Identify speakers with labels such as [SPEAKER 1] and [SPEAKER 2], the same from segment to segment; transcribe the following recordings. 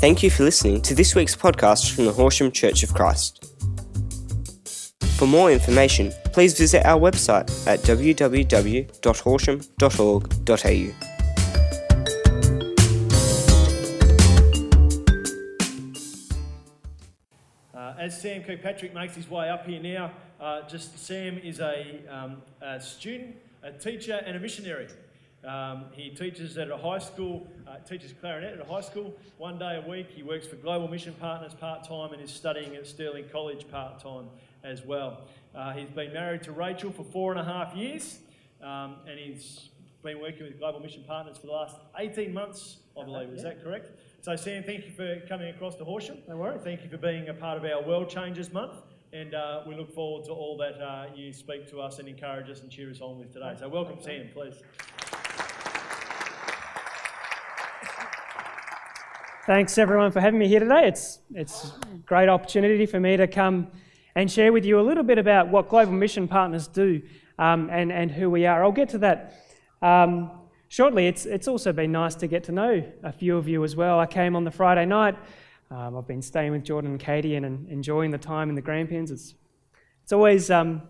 [SPEAKER 1] Thank you for listening to this week's podcast from the Horsham Church of Christ. For more information, please visit our website at www.horsham.org.au.
[SPEAKER 2] Uh, as Sam Kirkpatrick makes his way up here now, uh, just Sam is a, um, a student, a teacher, and a missionary. Um, he teaches at a high school, uh, teaches clarinet at a high school one day a week. He works for Global Mission Partners part time and is studying at Stirling College part time as well. Uh, he's been married to Rachel for four and a half years um, and he's been working with Global Mission Partners for the last 18 months, I believe. Is that correct? So, Sam, thank you for coming across to Horsham. No worries. Thank you for being a part of our World Changes Month. And uh, we look forward to all that uh, you speak to us and encourage us and cheer us on with today. So, welcome, Sam, please.
[SPEAKER 3] Thanks everyone for having me here today. It's it's a great opportunity for me to come and share with you a little bit about what Global Mission Partners do um, and and who we are. I'll get to that um, shortly. It's it's also been nice to get to know a few of you as well. I came on the Friday night. Um, I've been staying with Jordan and Katie and, and enjoying the time in the Grampians. It's it's always um,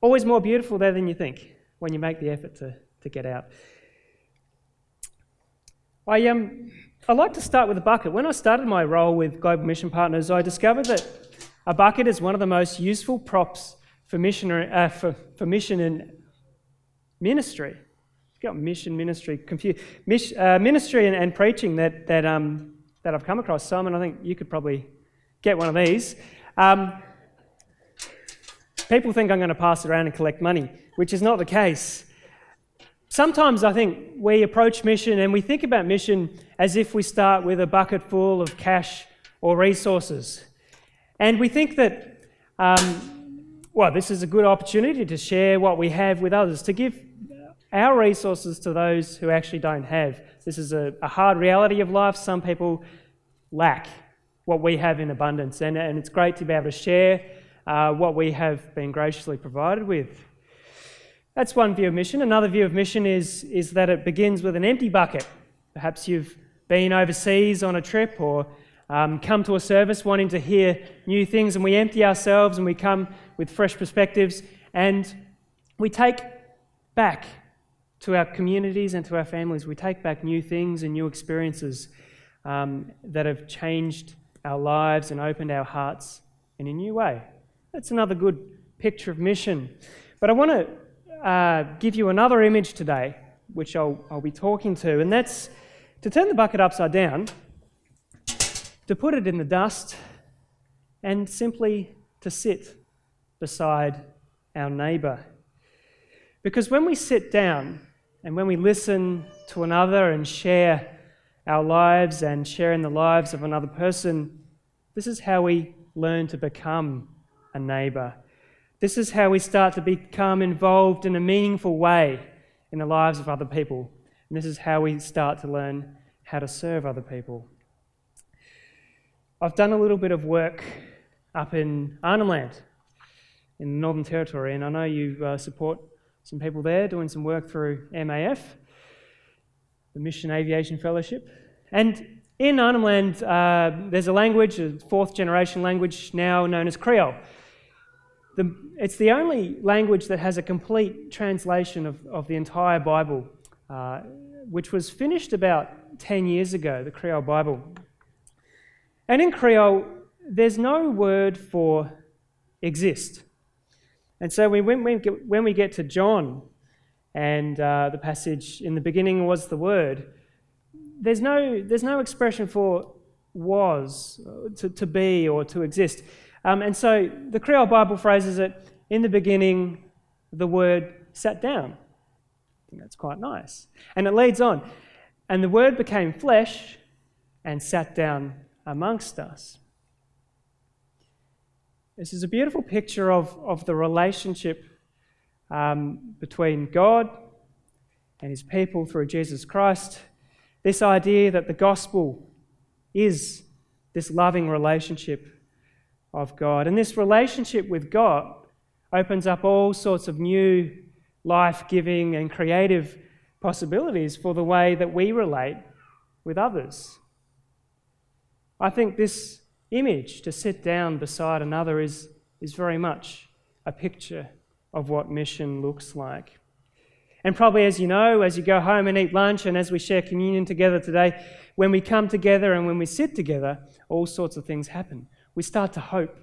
[SPEAKER 3] always more beautiful there than you think when you make the effort to to get out. I um. I like to start with a bucket. When I started my role with Global Mission Partners, I discovered that a bucket is one of the most useful props for, missionary, uh, for, for mission and ministry. You've got mission, ministry, confused. uh, ministry and, and, preaching that, that, um, that I've come across. Simon, I think you could probably get one of these. Um, people think I'm going to pass it around and collect money, which is not the case. Sometimes I think we approach mission and we think about mission as if we start with a bucket full of cash or resources. And we think that, um, well, this is a good opportunity to share what we have with others, to give our resources to those who actually don't have. This is a, a hard reality of life. Some people lack what we have in abundance, and, and it's great to be able to share uh, what we have been graciously provided with. That's one view of mission. Another view of mission is, is that it begins with an empty bucket. Perhaps you've been overseas on a trip or um, come to a service wanting to hear new things, and we empty ourselves and we come with fresh perspectives and we take back to our communities and to our families, we take back new things and new experiences um, that have changed our lives and opened our hearts in a new way. That's another good picture of mission. But I want to uh, give you another image today, which I'll, I'll be talking to, and that's to turn the bucket upside down, to put it in the dust, and simply to sit beside our neighbour. Because when we sit down and when we listen to another and share our lives and share in the lives of another person, this is how we learn to become a neighbour. This is how we start to become involved in a meaningful way in the lives of other people. And this is how we start to learn how to serve other people. I've done a little bit of work up in Arnhem Land in the Northern Territory, and I know you uh, support some people there doing some work through MAF, the Mission Aviation Fellowship. And in Arnhem Land, uh, there's a language, a fourth generation language now known as Creole. The, it's the only language that has a complete translation of, of the entire Bible, uh, which was finished about 10 years ago, the Creole Bible. And in Creole, there's no word for exist. And so when, we get, when we get to John and uh, the passage, in the beginning was the Word, there's no, there's no expression for was, uh, to, to be, or to exist. Um, and so the Creole Bible phrases it in the beginning, the word sat down. I think that's quite nice. And it leads on. And the word became flesh and sat down amongst us. This is a beautiful picture of, of the relationship um, between God and his people through Jesus Christ. This idea that the gospel is this loving relationship of God. And this relationship with God opens up all sorts of new life giving and creative possibilities for the way that we relate with others. I think this image to sit down beside another is, is very much a picture of what mission looks like. And probably, as you know, as you go home and eat lunch and as we share communion together today, when we come together and when we sit together, all sorts of things happen. We start to hope.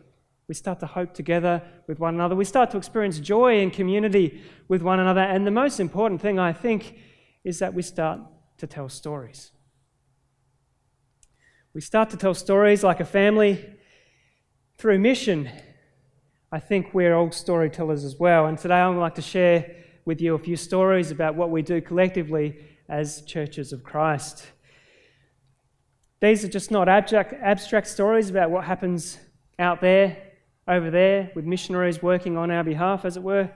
[SPEAKER 3] We start to hope together with one another. We start to experience joy and community with one another. And the most important thing, I think, is that we start to tell stories. We start to tell stories like a family through mission. I think we're all storytellers as well. And today I would like to share with you a few stories about what we do collectively as churches of Christ. These are just not abstract, abstract stories about what happens out there, over there, with missionaries working on our behalf, as it were.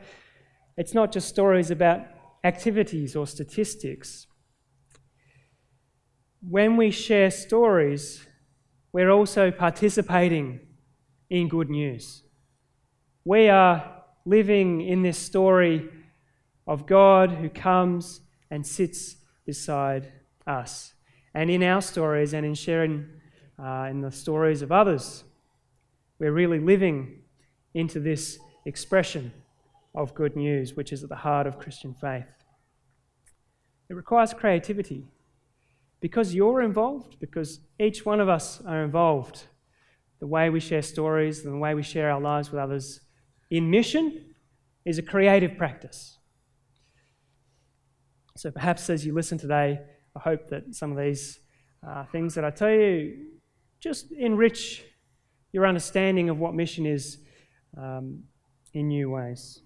[SPEAKER 3] It's not just stories about activities or statistics. When we share stories, we're also participating in good news. We are living in this story of God who comes and sits beside us. And in our stories and in sharing uh, in the stories of others, we're really living into this expression of good news, which is at the heart of Christian faith. It requires creativity because you're involved, because each one of us are involved. The way we share stories and the way we share our lives with others in mission is a creative practice. So perhaps as you listen today, I hope that some of these uh, things that I tell you just enrich your understanding of what mission is um, in new ways.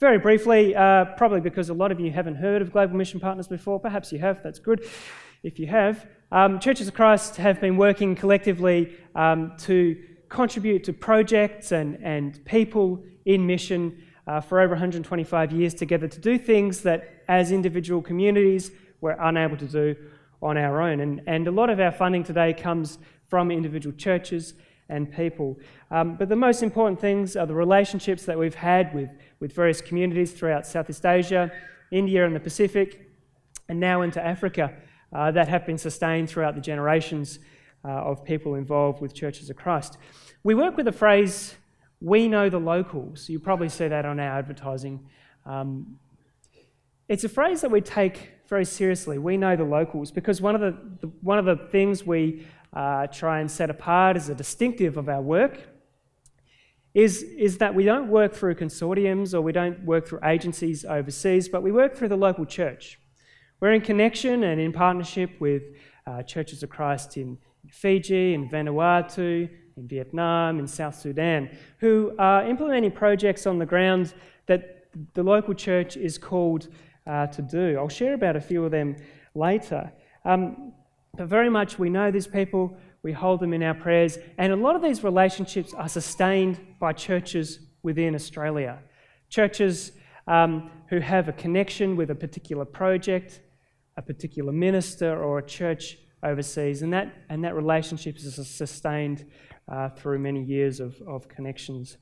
[SPEAKER 3] Very briefly, uh, probably because a lot of you haven't heard of Global Mission Partners before, perhaps you have, that's good if you have. Um, Churches of Christ have been working collectively um, to contribute to projects and, and people in mission uh, for over 125 years together to do things that, as individual communities, we're unable to do on our own. And, and a lot of our funding today comes from individual churches and people. Um, but the most important things are the relationships that we've had with, with various communities throughout Southeast Asia, India, and the Pacific, and now into Africa uh, that have been sustained throughout the generations uh, of people involved with Churches of Christ. We work with the phrase, we know the locals. You probably see that on our advertising. Um, it's a phrase that we take very seriously. We know the locals because one of the, the one of the things we uh, try and set apart as a distinctive of our work is, is that we don't work through consortiums or we don't work through agencies overseas, but we work through the local church. We're in connection and in partnership with uh, churches of Christ in Fiji, in Vanuatu, in Vietnam, in South Sudan, who are implementing projects on the ground that the local church is called uh, to do. I'll share about a few of them later. Um, but very much we know these people, we hold them in our prayers, and a lot of these relationships are sustained by churches within Australia. Churches um, who have a connection with a particular project, a particular minister, or a church overseas, and that, and that relationship is sustained uh, through many years of, of connections.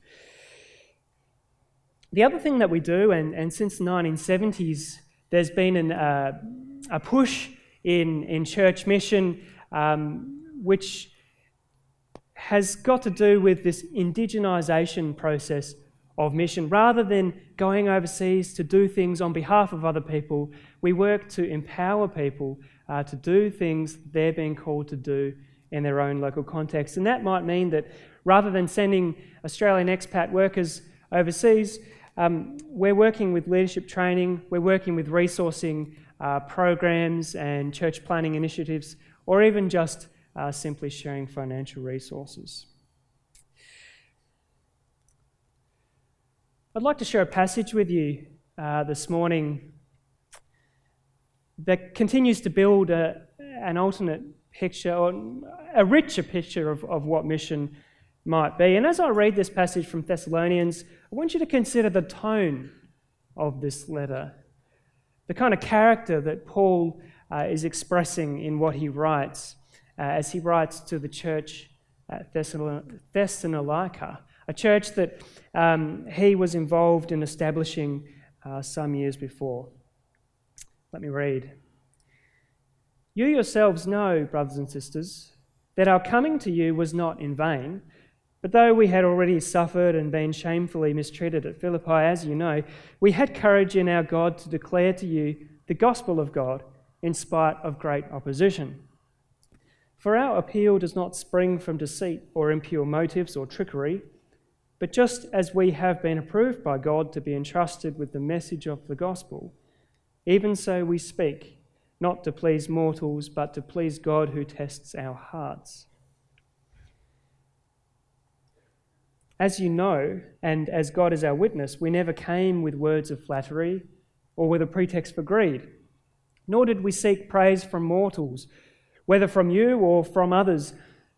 [SPEAKER 3] The other thing that we do, and, and since the 1970s, there's been an, uh, a push in, in church mission, um, which has got to do with this indigenisation process of mission. Rather than going overseas to do things on behalf of other people, we work to empower people uh, to do things they're being called to do in their own local context. And that might mean that rather than sending Australian expat workers overseas, um, we're working with leadership training, we're working with resourcing uh, programs and church planting initiatives, or even just uh, simply sharing financial resources. I'd like to share a passage with you uh, this morning that continues to build a, an alternate picture, or a richer picture of, of what mission might be. And as I read this passage from Thessalonians, I want you to consider the tone of this letter the kind of character that Paul uh, is expressing in what he writes uh, as he writes to the church at Thessalonica, a church that um, he was involved in establishing uh, some years before. Let me read. You yourselves know, brothers and sisters, that our coming to you was not in vain. But though we had already suffered and been shamefully mistreated at Philippi, as you know, we had courage in our God to declare to you the gospel of God in spite of great opposition. For our appeal does not spring from deceit or impure motives or trickery, but just as we have been approved by God to be entrusted with the message of the gospel, even so we speak not to please mortals, but to please God who tests our hearts. As you know, and as God is our witness, we never came with words of flattery or with a pretext for greed, nor did we seek praise from mortals, whether from you or from others,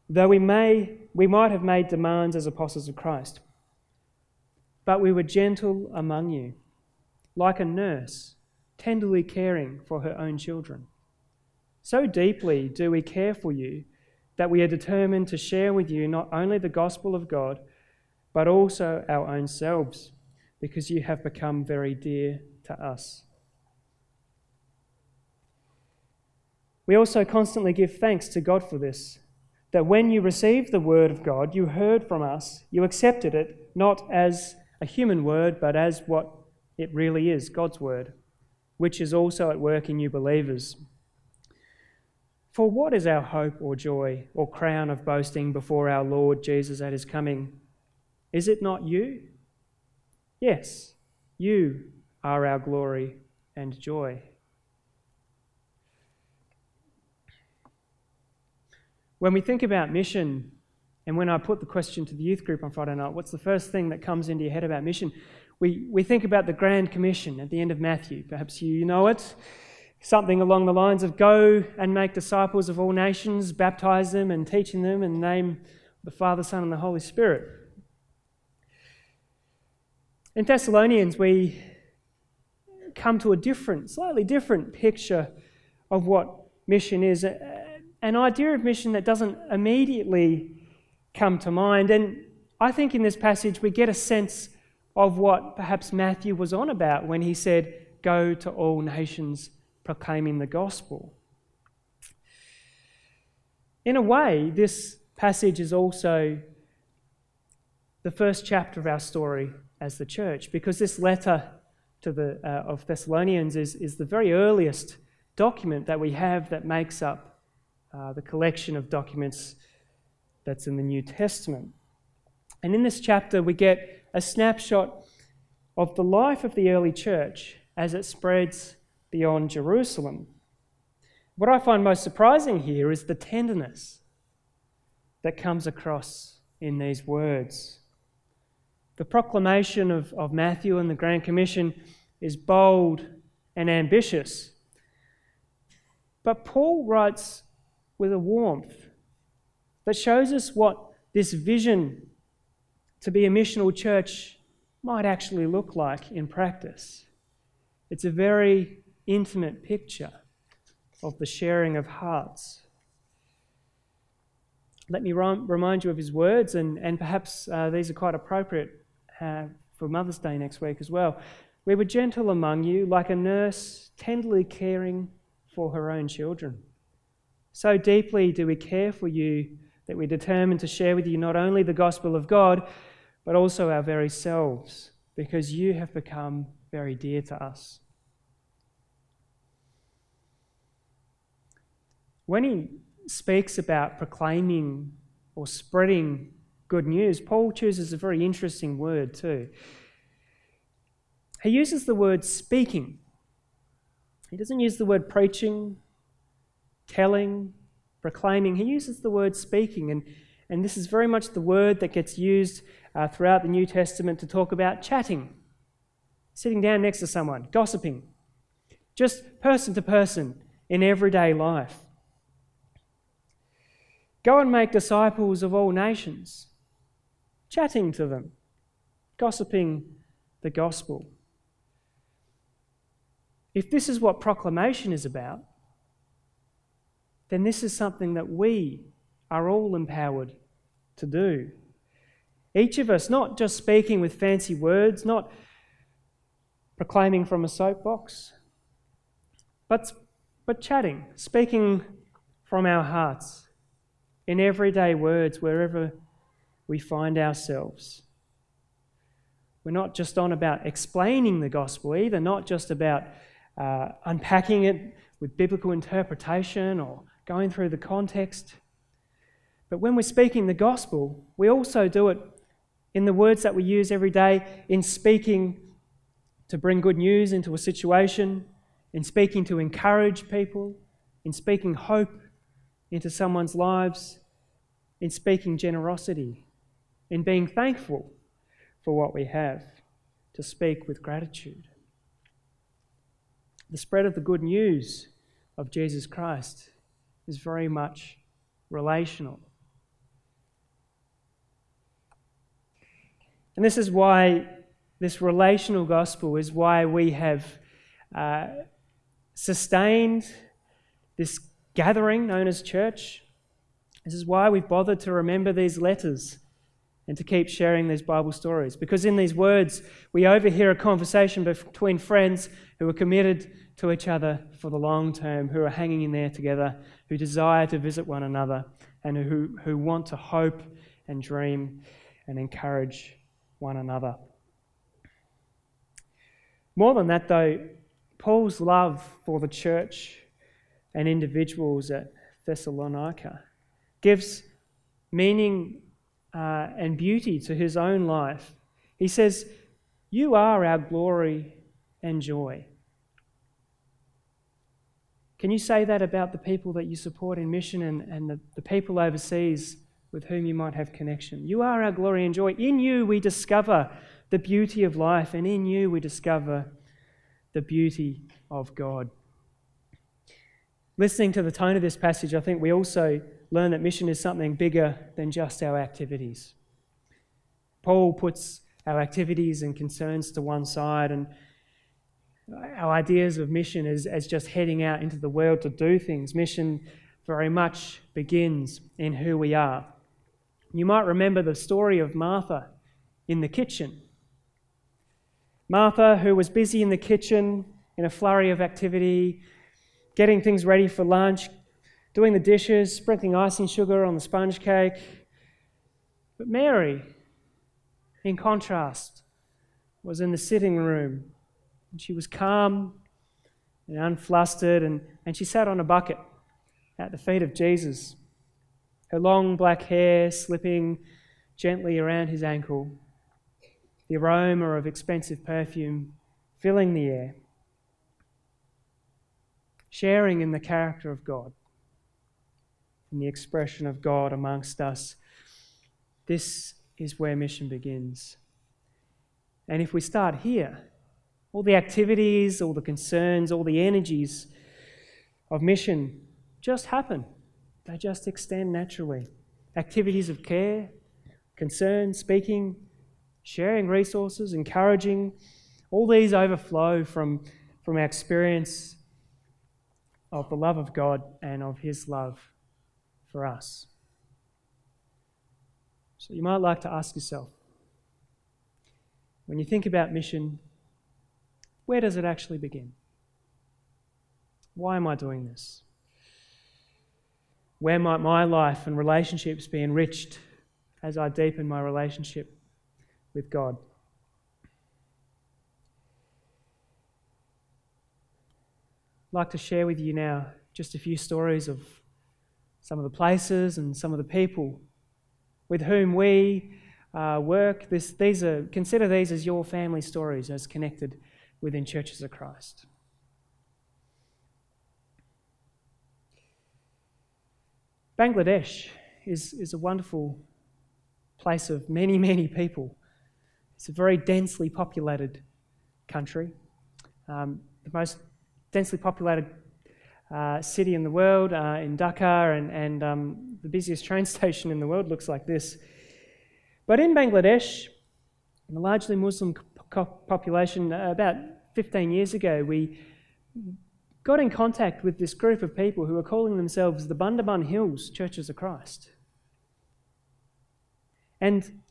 [SPEAKER 3] though we, may, we might have made demands as apostles of Christ. But we were gentle among you, like a nurse tenderly caring for her own children. So deeply do we care for you that we are determined to share with you not only the gospel of God, but also our own selves, because you have become very dear to us. We also constantly give thanks to God for this, that when you received the word of God, you heard from us, you accepted it not as a human word, but as what it really is God's word which is also at work in you believers. For what is our hope or joy or crown of boasting before our Lord Jesus at his coming? Is it not you? Yes, you are our glory and joy. When we think about mission, and when I put the question to the youth group on Friday night, what's the first thing that comes into your head about mission? We, we think about the Grand Commission at the end of Matthew. Perhaps you know it. Something along the lines of go and make disciples of all nations, baptize them and teaching them in the name of the Father, Son, and the Holy Spirit. In Thessalonians, we come to a different, slightly different picture of what mission is. An idea of mission that doesn't immediately come to mind. And I think in this passage we get a sense of what perhaps Matthew was on about when he said, Go to all nations proclaiming the gospel. In a way, this passage is also the first chapter of our story as the church, because this letter to the, uh, of Thessalonians is, is the very earliest document that we have that makes up uh, the collection of documents that's in the New Testament. And in this chapter, we get a snapshot of the life of the early church as it spreads beyond Jerusalem. What I find most surprising here is the tenderness that comes across in these words. The proclamation of, of Matthew and the Grand Commission is bold and ambitious. But Paul writes with a warmth that shows us what this vision to be a missional church might actually look like in practice. It's a very intimate picture of the sharing of hearts. Let me remind you of his words, and, and perhaps uh, these are quite appropriate uh, for Mother's Day next week as well. We were gentle among you, like a nurse tenderly caring for her own children. So deeply do we care for you that we determined to share with you not only the gospel of God, but also our very selves, because you have become very dear to us. When he speaks about proclaiming or spreading good news, Paul chooses a very interesting word too. He uses the word speaking. He doesn't use the word preaching, telling, proclaiming. He uses the word speaking. And, and this is very much the word that gets used uh, throughout the New Testament to talk about chatting, sitting down next to someone, gossiping, just person to person in everyday life. Go and make disciples of all nations, chatting to them, gossiping the gospel. If this is what proclamation is about, then this is something that we are all empowered to do. Each of us, not just speaking with fancy words, not proclaiming from a soapbox, but but chatting, speaking from our hearts in everyday words wherever we find ourselves. We're not just on about explaining the gospel either, not just about uh, unpacking it with biblical interpretation or going through the context. But when we're speaking the gospel, we also do it in the words that we use every day, in speaking to bring good news into a situation, in speaking to encourage people, in speaking hope into someone's lives, in speaking generosity, in being thankful for what we have, to speak with gratitude. The spread of the good news of Jesus Christ is very much relational. And this is why this relational gospel is why we have uh, sustained this gathering known as church. This is why we've bothered to remember these letters and to keep sharing these Bible stories. Because in these words, we overhear a conversation between friends who are committed to each other for the long term, who are hanging in there together, who desire to visit one another, and who, who want to hope and dream and encourage one another. More than that, though, Paul's love for the church and individuals at Thessalonica gives meaning uh, and beauty to his own life. He says, You are our glory and joy. Can you say that about the people that you support in mission and, and the, the people overseas with whom you might have connection? You are our glory and joy. In you, we discover the beauty of life, and in you, we discover the beauty of God. Listening to the tone of this passage, I think we also learn that mission is something bigger than just our activities. Paul puts our activities and concerns to one side and our ideas of mission as, as just heading out into the world to do things. Mission very much begins in who we are. You might remember the story of Martha in the kitchen. Martha, who was busy in the kitchen in a flurry of activity, getting things ready for lunch, doing the dishes, sprinkling icing sugar on the sponge cake. But Mary, in contrast, was in the sitting room. And she was calm and unflustered, and, and she sat on a bucket at the feet of Jesus, her long black hair slipping gently around his ankle, the aroma of expensive perfume filling the air, sharing in the character of God and the expression of God amongst us. This is where mission begins. And if we start here, all the activities, all the concerns, all the energies of mission just happen. They just extend naturally. Activities of care, concern, speaking, sharing resources, encouraging, all these overflow from, from our experience of the love of God and of His love for us. So you might like to ask yourself when you think about mission, where does it actually begin? Why am I doing this? Where might my life and relationships be enriched as I deepen my relationship with God? I'd like to share with you now just a few stories of some of the places and some of the people with whom we uh, work. This, these are, consider these as your family stories as connected within churches of Christ. Bangladesh is, is a wonderful place of many, many people. It's a very densely populated country, um, the most densely populated uh, city in the world, uh, in Dhaka, and, and um, the busiest train station in the world looks like this. But in Bangladesh, in a largely Muslim population, uh, about 15 years ago, we got in contact with this group of people who are calling themselves the Bandarban Hills Churches of Christ. And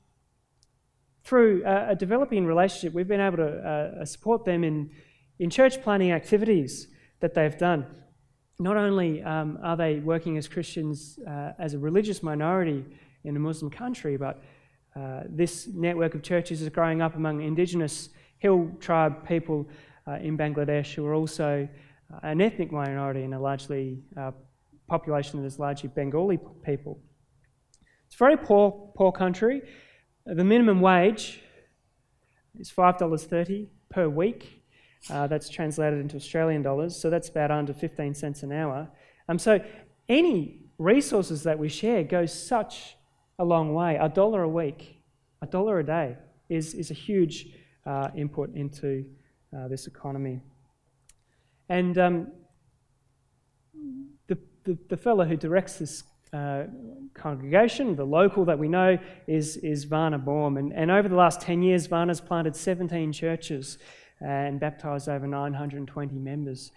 [SPEAKER 3] through a developing relationship, we've been able to uh, support them in, in church planting activities that they've done. not only um, are they working as Christians uh, as a religious minority in a Muslim country, but uh, this network of churches is growing up among indigenous hill tribe people uh, in Bangladesh who are also uh, an ethnic minority in a largely uh, population that is largely Bengali people. It's a very poor, poor country. The minimum wage is $5.30 per week. Uh, that's translated into Australian dollars, so that's about under 15 cents an hour. Um, so any resources that we share goes such a long way. A dollar a week, a dollar a day is, is a huge uh, input into uh, this economy. And um, the, the, the fellow who directs this uh, congregation, the local that we know, is, is Varna Baum. And, and over the last 10 years, Varna's planted 17 churches and baptised over 920 members.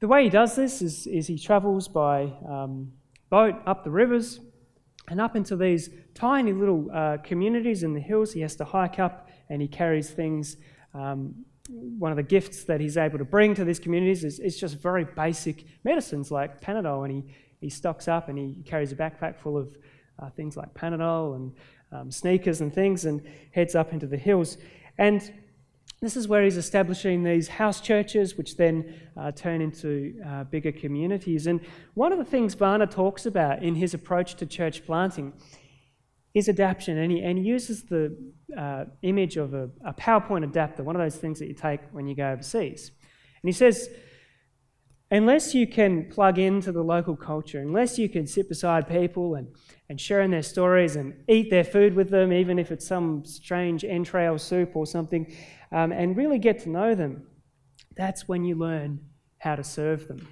[SPEAKER 3] The way he does this is, is he travels by um, boat up the rivers and up into these tiny little uh, communities in the hills. He has to hike up and he carries things. Um, one of the gifts that he's able to bring to these communities is, is just very basic medicines like Panadol, and he, he stocks up and he carries a backpack full of uh, things like Panadol and um, sneakers and things and heads up into the hills. And this is where he's establishing these house churches, which then uh, turn into uh, bigger communities. And one of the things Varna talks about in his approach to church planting is adaptation. And he, and he uses the uh, image of a, a PowerPoint adapter, one of those things that you take when you go overseas. And he says, unless you can plug into the local culture, unless you can sit beside people and, and share in their stories and eat their food with them, even if it's some strange entrail soup or something, um, and really get to know them, that's when you learn how to serve them.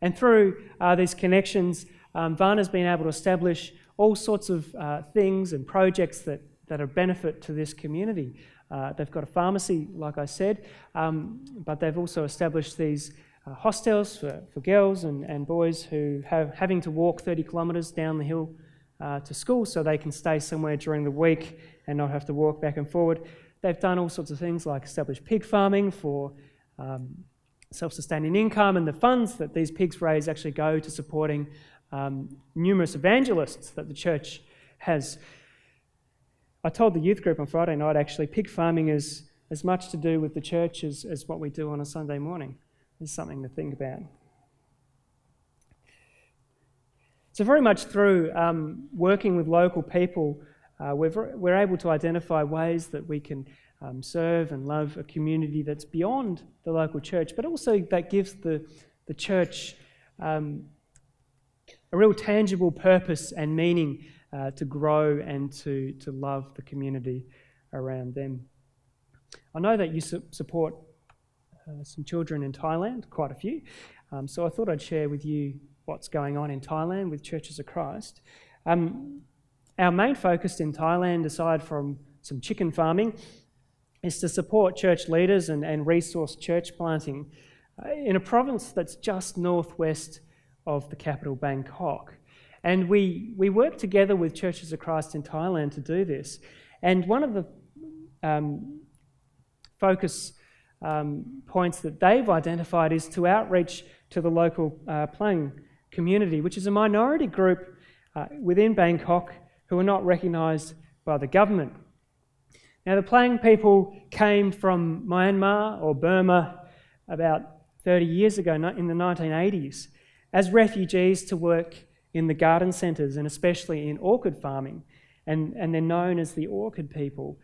[SPEAKER 3] And through uh, these connections, um, Varna's been able to establish all sorts of uh, things and projects that, that are benefit to this community. Uh, they've got a pharmacy, like I said, um, but they've also established these uh, hostels for, for girls and, and boys who have having to walk 30 kilometres down the hill uh, to school so they can stay somewhere during the week and not have to walk back and forward. They've done all sorts of things like establish pig farming for um, self sustaining income, and the funds that these pigs raise actually go to supporting um, numerous evangelists that the church has. I told the youth group on Friday night actually, pig farming is as much to do with the church as, as what we do on a Sunday morning. There's something to think about. So, very much through um, working with local people, uh, we're, we're able to identify ways that we can um, serve and love a community that's beyond the local church, but also that gives the, the church um, a real tangible purpose and meaning uh, to grow and to, to love the community around them. I know that you su- support uh, some children in Thailand, quite a few. Um, so I thought I'd share with you what's going on in Thailand with Churches of Christ. Um, our main focus in Thailand, aside from some chicken farming, is to support church leaders and, and resource church planting uh, in a province that's just northwest of the capital, Bangkok. And we, we work together with Churches of Christ in Thailand to do this. And one of the um, focus um, points that they've identified is to outreach to the local uh, Plang community, which is a minority group uh, within Bangkok who are not recognised by the government. Now, the Plang people came from Myanmar or Burma about 30 years ago, in the 1980s, as refugees to work in the garden centres and especially in orchid farming. And, and they're known as the orchid people.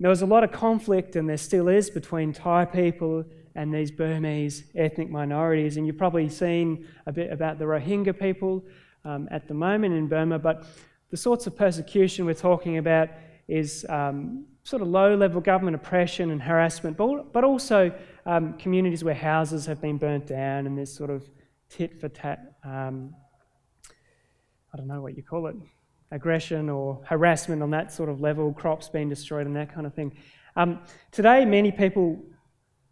[SPEAKER 3] There was a lot of conflict, and there still is, between Thai people and these Burmese ethnic minorities. And you've probably seen a bit about the Rohingya people um, at the moment in Burma, but the sorts of persecution we're talking about is um, sort of low level government oppression and harassment, but, but also um, communities where houses have been burnt down and there's sort of tit for tat, um, I don't know what you call it, aggression or harassment on that sort of level, crops being destroyed and that kind of thing. Um, today, many people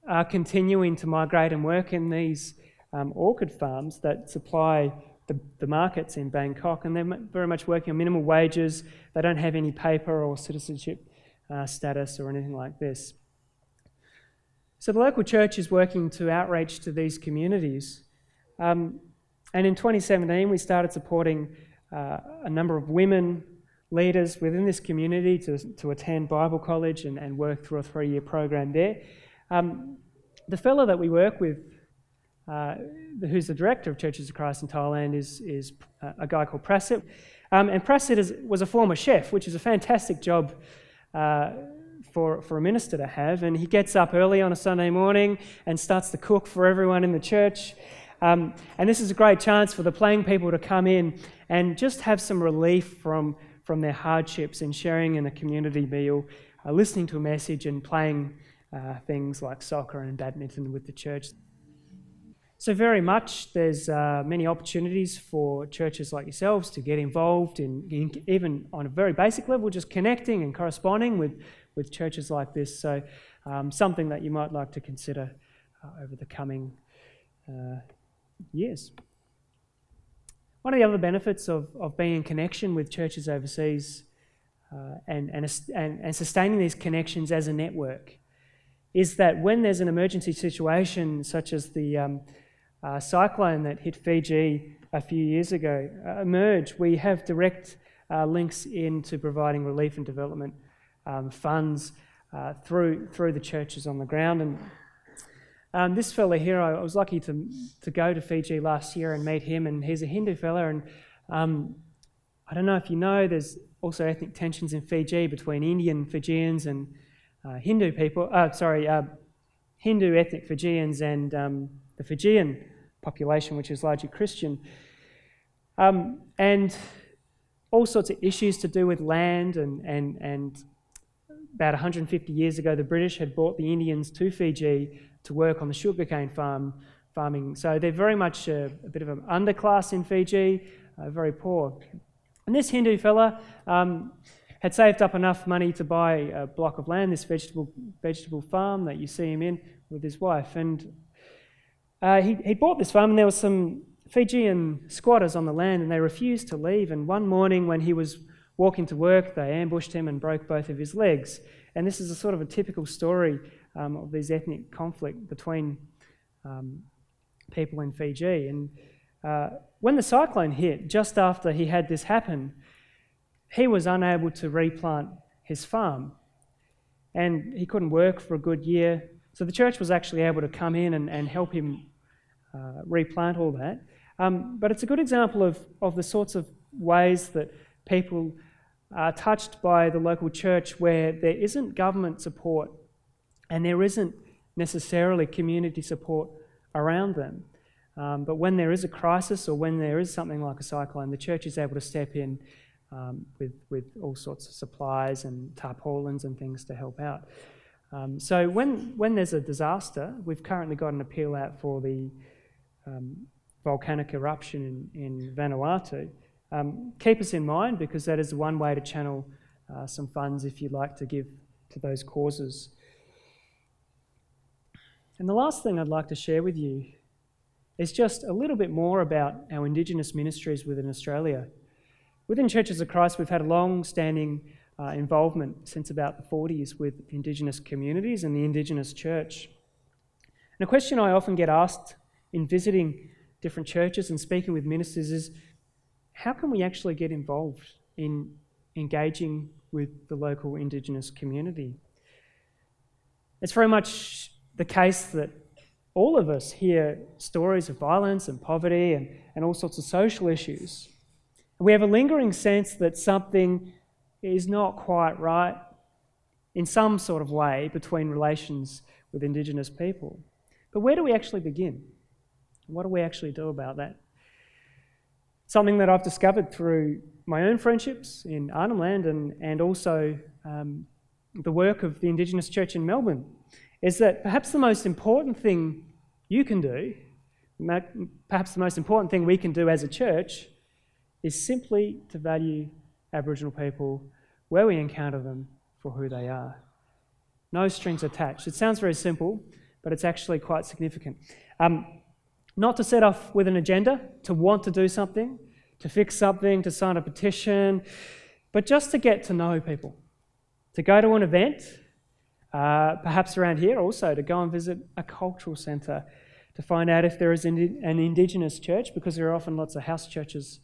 [SPEAKER 3] are continuing to migrate and work in these um, orchid farms that supply the, the, markets in Bangkok, and they're very much working on minimal wages. They don't have any, paper or citizenship uh, status or anything like this. So the local church is working to outreach to these communities. Um, and in 2017, we started supporting uh, a number of women leaders within this community to, to attend Bible college and, and work through a three year program there. Um, the fellow that we work with, uh, who's the director of Churches of Christ in Thailand, is, is a guy called Prasit. Um, and Prasit is, was a former chef, which is a fantastic job uh, for, for a minister to have. And he gets up early on a Sunday morning and starts to cook for everyone in the church. Um, and this is a great chance for the Plang people to come in and just have some relief from, from their hardships in sharing in a community meal, uh, listening to a message, and playing uh, things like soccer and badminton with the church. So, very much, there's uh, many opportunities for churches like yourselves to get involved in, in, even on a very basic level, just connecting and corresponding with, with churches like this. So, um, something that you might like to consider uh, over the coming uh, years. One of the other benefits of, of being in connection with churches overseas uh, and, and, and, and sustaining these connections as a network is that when there's an emergency situation, such as the um, uh, cyclone that hit Fiji a few years ago, uh, emerge, we have direct uh, links into providing relief and development um, funds uh, through, through the churches on the ground. And um, this fella here, I was lucky to, to go to Fiji last year and meet him, and he's a Hindu fella. And um, I don't know if you know, there's also ethnic tensions in Fiji between Indian Fijians and uh, Hindu people, uh, sorry, uh, Hindu ethnic Fijians and um, the Fijian population, which is largely Christian. Um, and all sorts of issues to do with land and, and, and about 150 years ago, the British had brought the Indians to Fiji to work on the sugarcane farm farming. So they're very much a, a bit of an underclass in Fiji, uh, very poor. And this Hindu fella um, had saved up enough money to buy a block of land, this vegetable vegetable farm that you see him in with his wife. And uh, he, he bought this farm, and there were some Fijian squatters on the land, and they refused to leave. And one morning, when he was walking to work, they ambushed him and broke both of his legs. And this is a sort of a typical story um, of this ethnic conflict between um, people in Fiji. And uh, when the cyclone hit, just after he had this happen, he was unable to replant his farm. And he couldn't work for a good year. So the church was actually able to come in and, and help him uh, replant all that. Um, but it's a good example of, of the sorts of ways that people are touched by the local church where there isn't government support and there isn't necessarily community support around them. Um, but when there is a crisis or when there is something like a cyclone, the church is able to step in um, with, with all sorts of supplies and tarpaulins and things to help out. Um, so when, when there's a disaster, we've currently got an appeal out for the um, volcanic eruption in, in Vanuatu. Um, keep us in mind because that is one way to channel uh, some funds if you'd like to give to those causes. And the last thing I'd like to share with you is just a little bit more about our Indigenous ministries within Australia. Within Churches of Christ, we've had a long standing uh, involvement since about the 40s with Indigenous communities and the Indigenous church. And a question I often get asked in visiting different churches and speaking with ministers is how can we actually get involved in engaging with the local Indigenous community? It's very much the case that all of us hear stories of violence and poverty and, and all sorts of social issues. We have a lingering sense that something is not quite right in some sort of way between relations with Indigenous people. But where do we actually begin? What do we actually do about that? Something that I've discovered through my own friendships in Arnhem Land and, and also um, the work of the Indigenous Church in Melbourne is that perhaps the most important thing you can do, perhaps the most important thing we can do as a church, is simply to value Aboriginal people where we encounter them for who they are. No strings attached. It sounds very simple, but it's actually quite significant. Um, not to set off with an agenda, to want to do something, to fix something, to sign a petition, but just to get to know people. To go to an event uh, perhaps around here also to go and visit a cultural centre to find out if there is an Indigenous church, because there are often lots of house churches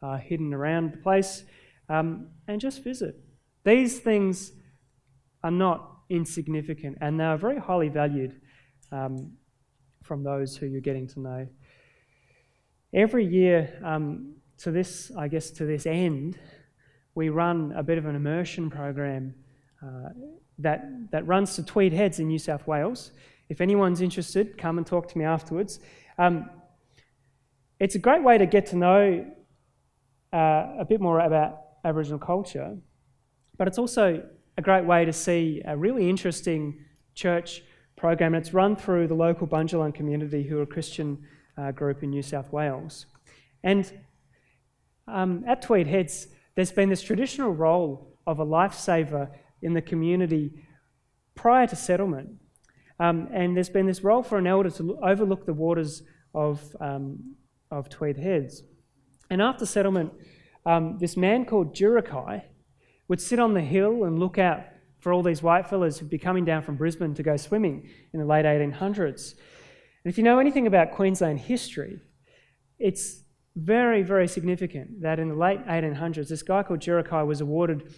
[SPEAKER 3] uh, hidden around the place, um, and just visit. These things are not insignificant, and they are very highly valued um, from those who you're getting to know. Every year, um, to this, I guess, to this end, we run a bit of an immersion program uh, that, that runs to Tweed Heads in New South Wales. If anyone's interested, come and talk to me afterwards. Um, it's a great way to get to know uh, a bit more about Aboriginal culture, but it's also a great way to see a really interesting church program. It's run through the local Bundjalung community, who are a Christian uh, group in New South Wales. And um, at Tweed Heads, there's been this traditional role of a lifesaver in the community prior to settlement. Um, and there's been this role for an elder to overlook the waters of, um, of Tweed Heads. And after settlement, um, this man called Jurakai would sit on the hill and look out for all these white fellas who'd be coming down from Brisbane to go swimming in the late 1800s. And if you know anything about Queensland history, it's very, very significant that in the late 1800s, this guy called Jurakai was awarded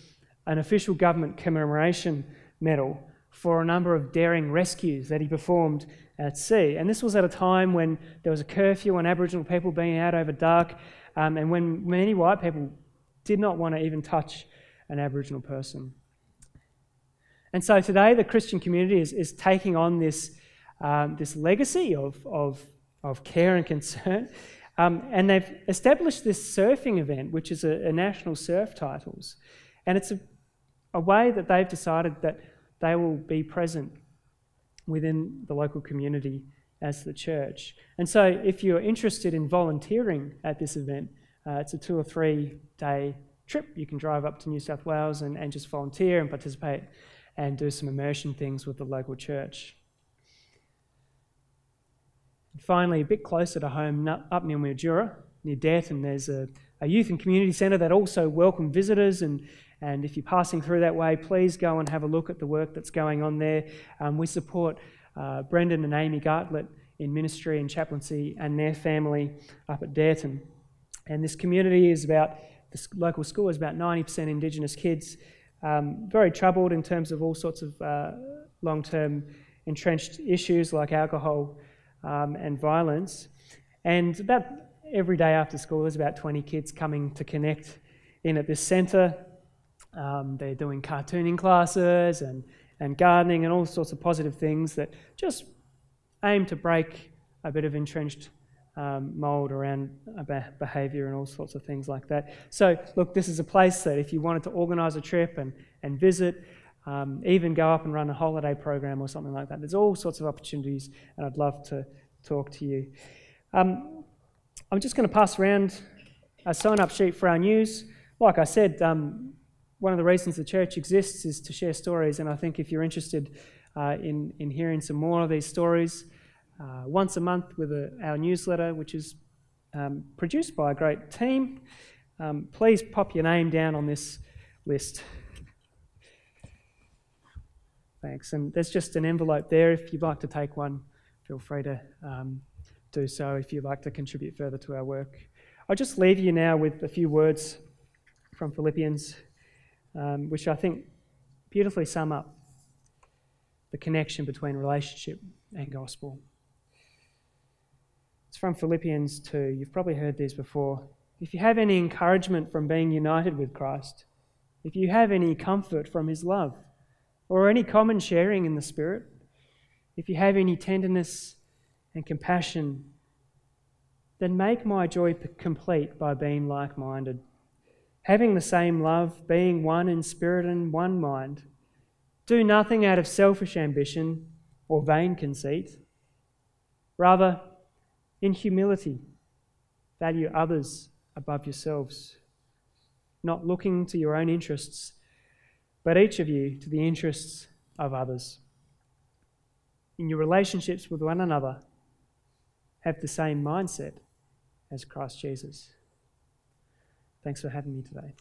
[SPEAKER 3] an official government commemoration medal for a number of daring rescues that he performed at sea. And this was at a time when there was a curfew on Aboriginal people being out over dark, um, and when many white people did not want to even touch an Aboriginal person. And so today, the Christian community is, is taking on this, um, this legacy of, of, of care and concern. Um, and they've established this surfing event, which is a, a national surf titles. And it's a, a way that they've decided that they will be present within the local community as the church. And so, if you're interested in volunteering at this event, uh, it's a two or three day trip. You can drive up to New South Wales and, and just volunteer and participate and do some immersion things with the local church. And finally, a bit closer to home, up near Mildura, near Dareton, there's a, a youth and community centre that also welcome visitors. And, and if you're passing through that way, please go and have a look at the work that's going on there. Um, we support uh, Brendan and Amy Gartlett in ministry and chaplaincy and their family up at Dareton. And this community is about, this local school is about 90% Indigenous kids, um, very troubled in terms of all sorts of uh, long term entrenched issues like alcohol um, and violence. And about every day after school, there's about 20 kids coming to connect in at this centre. Um, they're doing cartooning classes and, and gardening and all sorts of positive things that just aim to break a bit of entrenched um, mould around behaviour and all sorts of things like that. So, look, this is a place that if you wanted to organise a trip and, and visit, um, even go up and run a holiday program or something like that. There's all sorts of opportunities, and I'd love to talk to you. Um, I'm just going to pass around a sign up sheet for our news. Like I said, um, one of the reasons the church exists is to share stories, and I think if you're interested uh, in, in hearing some more of these stories, uh, once a month with a, our newsletter, which is um, produced by a great team, um, please pop your name down on this list. Thanks. And there's just an envelope there. If you'd like to take one, feel free to um, do so if you'd like to contribute further to our work. I'll just leave you now with a few words from Philippians, um, which I think beautifully sum up the connection between relationship and gospel. It's from Philippians 2. You've probably heard these before. If you have any encouragement from being united with Christ, if you have any comfort from his love, or any common sharing in the Spirit, if you have any tenderness and compassion, then make my joy complete by being like minded, having the same love, being one in spirit and one mind. Do nothing out of selfish ambition or vain conceit. Rather, in humility, value others above yourselves, not looking to your own interests but each of you to the interests of others. In your relationships with one another, have the same mindset as Christ Jesus. Thanks for having me today.